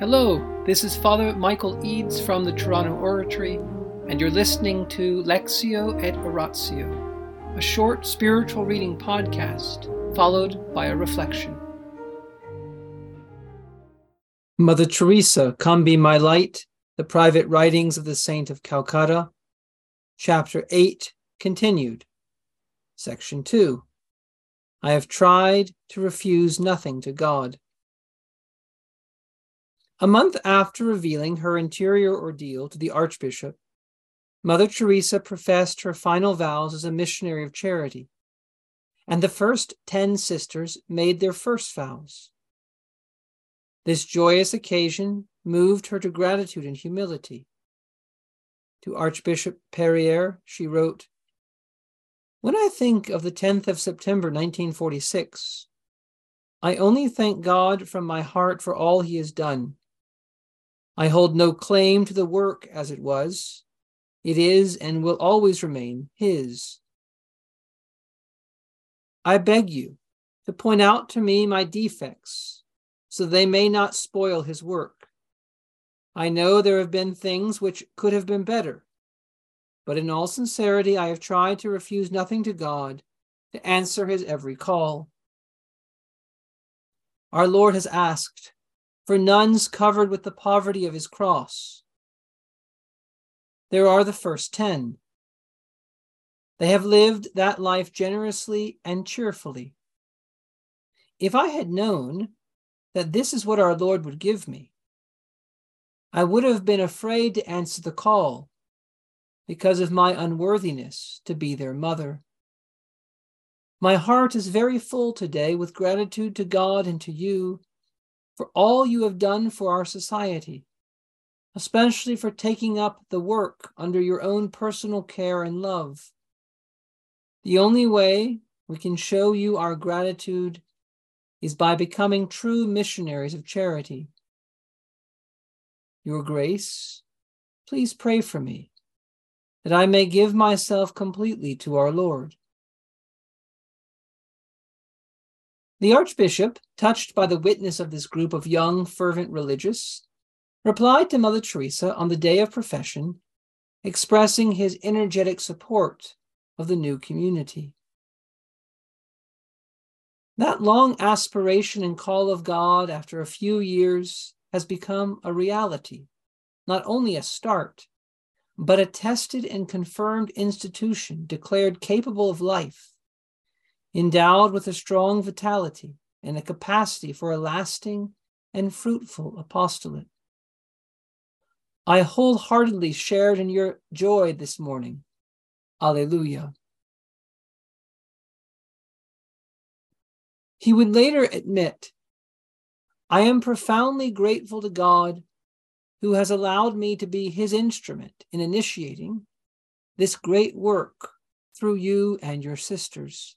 Hello, this is Father Michael Eades from the Toronto Oratory, and you're listening to Lectio et Oratio, a short spiritual reading podcast followed by a reflection. Mother Teresa, Come Be My Light, the Private Writings of the Saint of Calcutta, Chapter 8, continued. Section 2. I have tried to refuse nothing to God. A month after revealing her interior ordeal to the Archbishop, Mother Teresa professed her final vows as a missionary of charity, and the first ten sisters made their first vows. This joyous occasion moved her to gratitude and humility. To Archbishop Périer, she wrote, When I think of the 10th of September 1946, I only thank God from my heart for all he has done I hold no claim to the work as it was. It is and will always remain His. I beg you to point out to me my defects so they may not spoil His work. I know there have been things which could have been better, but in all sincerity I have tried to refuse nothing to God to answer His every call. Our Lord has asked, for nuns covered with the poverty of his cross. There are the first ten. They have lived that life generously and cheerfully. If I had known that this is what our Lord would give me, I would have been afraid to answer the call because of my unworthiness to be their mother. My heart is very full today with gratitude to God and to you for all you have done for our society, especially for taking up the work under your own personal care and love. The only way we can show you our gratitude is by becoming true missionaries of charity. Your grace, please pray for me that I may give myself completely to our Lord. The Archbishop, touched by the witness of this group of young, fervent religious, replied to Mother Teresa on the day of profession, expressing his energetic support of the new community. That long aspiration and call of God after a few years has become a reality, not only a start, but a tested and confirmed institution declared capable of life endowed with a strong vitality and a capacity for a lasting and fruitful apostolate. I wholeheartedly shared in your joy this morning. Alleluia. He would later admit, I am profoundly grateful to God who has allowed me to be his instrument in initiating this great work through you and your sisters.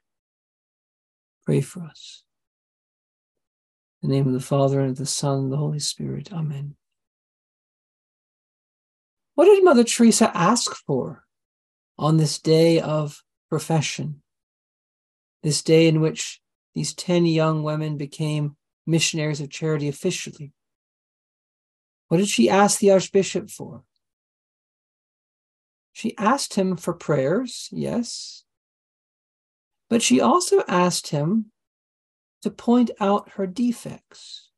Pray for us. In the name of the Father, and of the Son, and the Holy Spirit. Amen. What did Mother Teresa ask for on this day of profession? This day in which these 10 young women became missionaries of charity officially. What did she ask the Archbishop for? She asked him for prayers, yes. But she also asked him to point out her defects.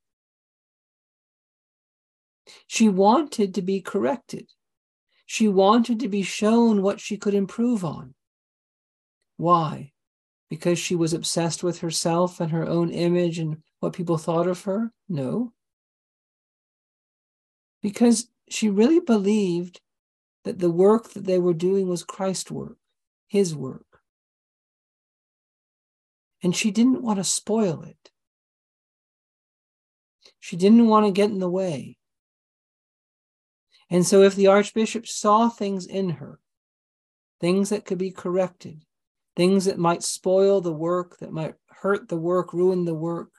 She wanted to be corrected. She wanted to be shown what she could improve on. Why? Because she was obsessed with herself and her own image and what people thought of her? No. Because she really believed that the work that they were doing was Christ's work, his work and she didn't want to spoil it. She didn't want to get in the way. And so, if the Archbishop saw things in her, things that could be corrected, things that might spoil the work, that might hurt the work, ruin the work,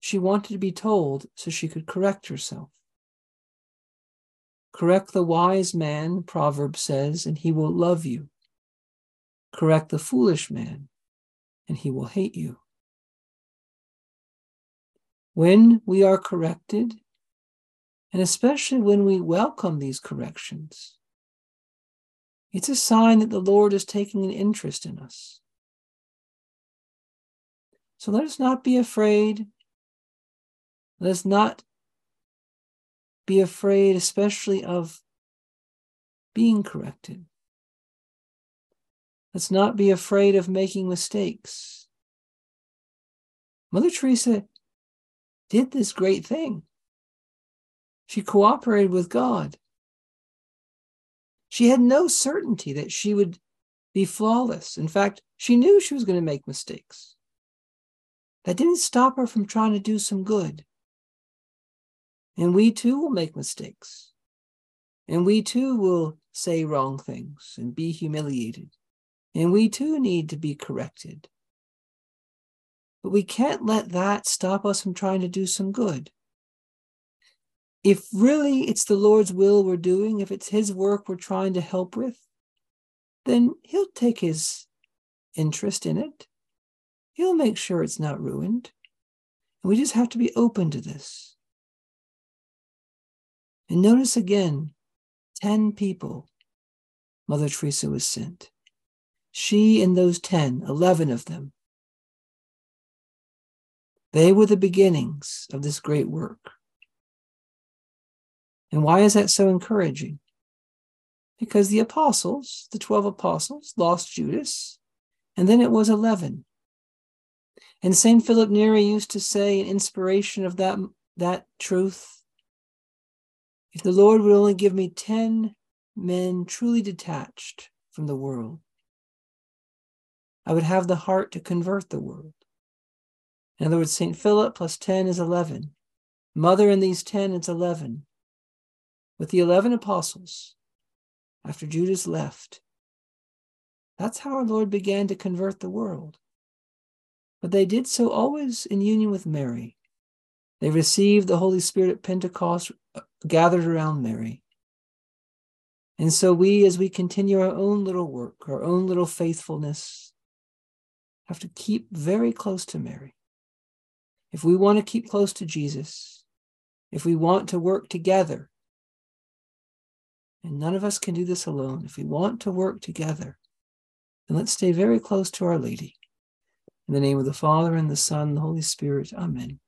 she wanted to be told so she could correct herself. Correct the wise man, Proverb says, and he will love you. Correct the foolish man, and he will hate you. When we are corrected, and especially when we welcome these corrections, it's a sign that the Lord is taking an interest in us. So let us not be afraid. Let us not be afraid, especially of being corrected. Let's not be afraid of making mistakes. Mother Teresa did this great thing. She cooperated with God. She had no certainty that she would be flawless. In fact, she knew she was going to make mistakes. That didn't stop her from trying to do some good. And we too will make mistakes. And we too will say wrong things and be humiliated. And we too need to be corrected. But we can't let that stop us from trying to do some good. If really it's the Lord's will we're doing, if it's His work we're trying to help with, then He'll take His interest in it. He'll make sure it's not ruined. And we just have to be open to this. And notice again 10 people Mother Teresa was sent. She and those 10, 11 of them, they were the beginnings of this great work. And why is that so encouraging? Because the apostles, the 12 apostles, lost Judas, and then it was 11. And St. Philip Neri used to say, in inspiration of that, that truth, if the Lord would only give me 10 men truly detached from the world, I would have the heart to convert the world. In other words, St. Philip plus 10 is 11. Mother in these 10 is 11. With the 11 apostles, after Judas left, that's how our Lord began to convert the world. But they did so always in union with Mary. They received the Holy Spirit at Pentecost, uh, gathered around Mary. And so we, as we continue our own little work, our own little faithfulness, have to keep very close to Mary. If we want to keep close to Jesus, if we want to work together, and none of us can do this alone, if we want to work together, then let's stay very close to Our Lady. In the name of the Father, and the Son, and the Holy Spirit, Amen.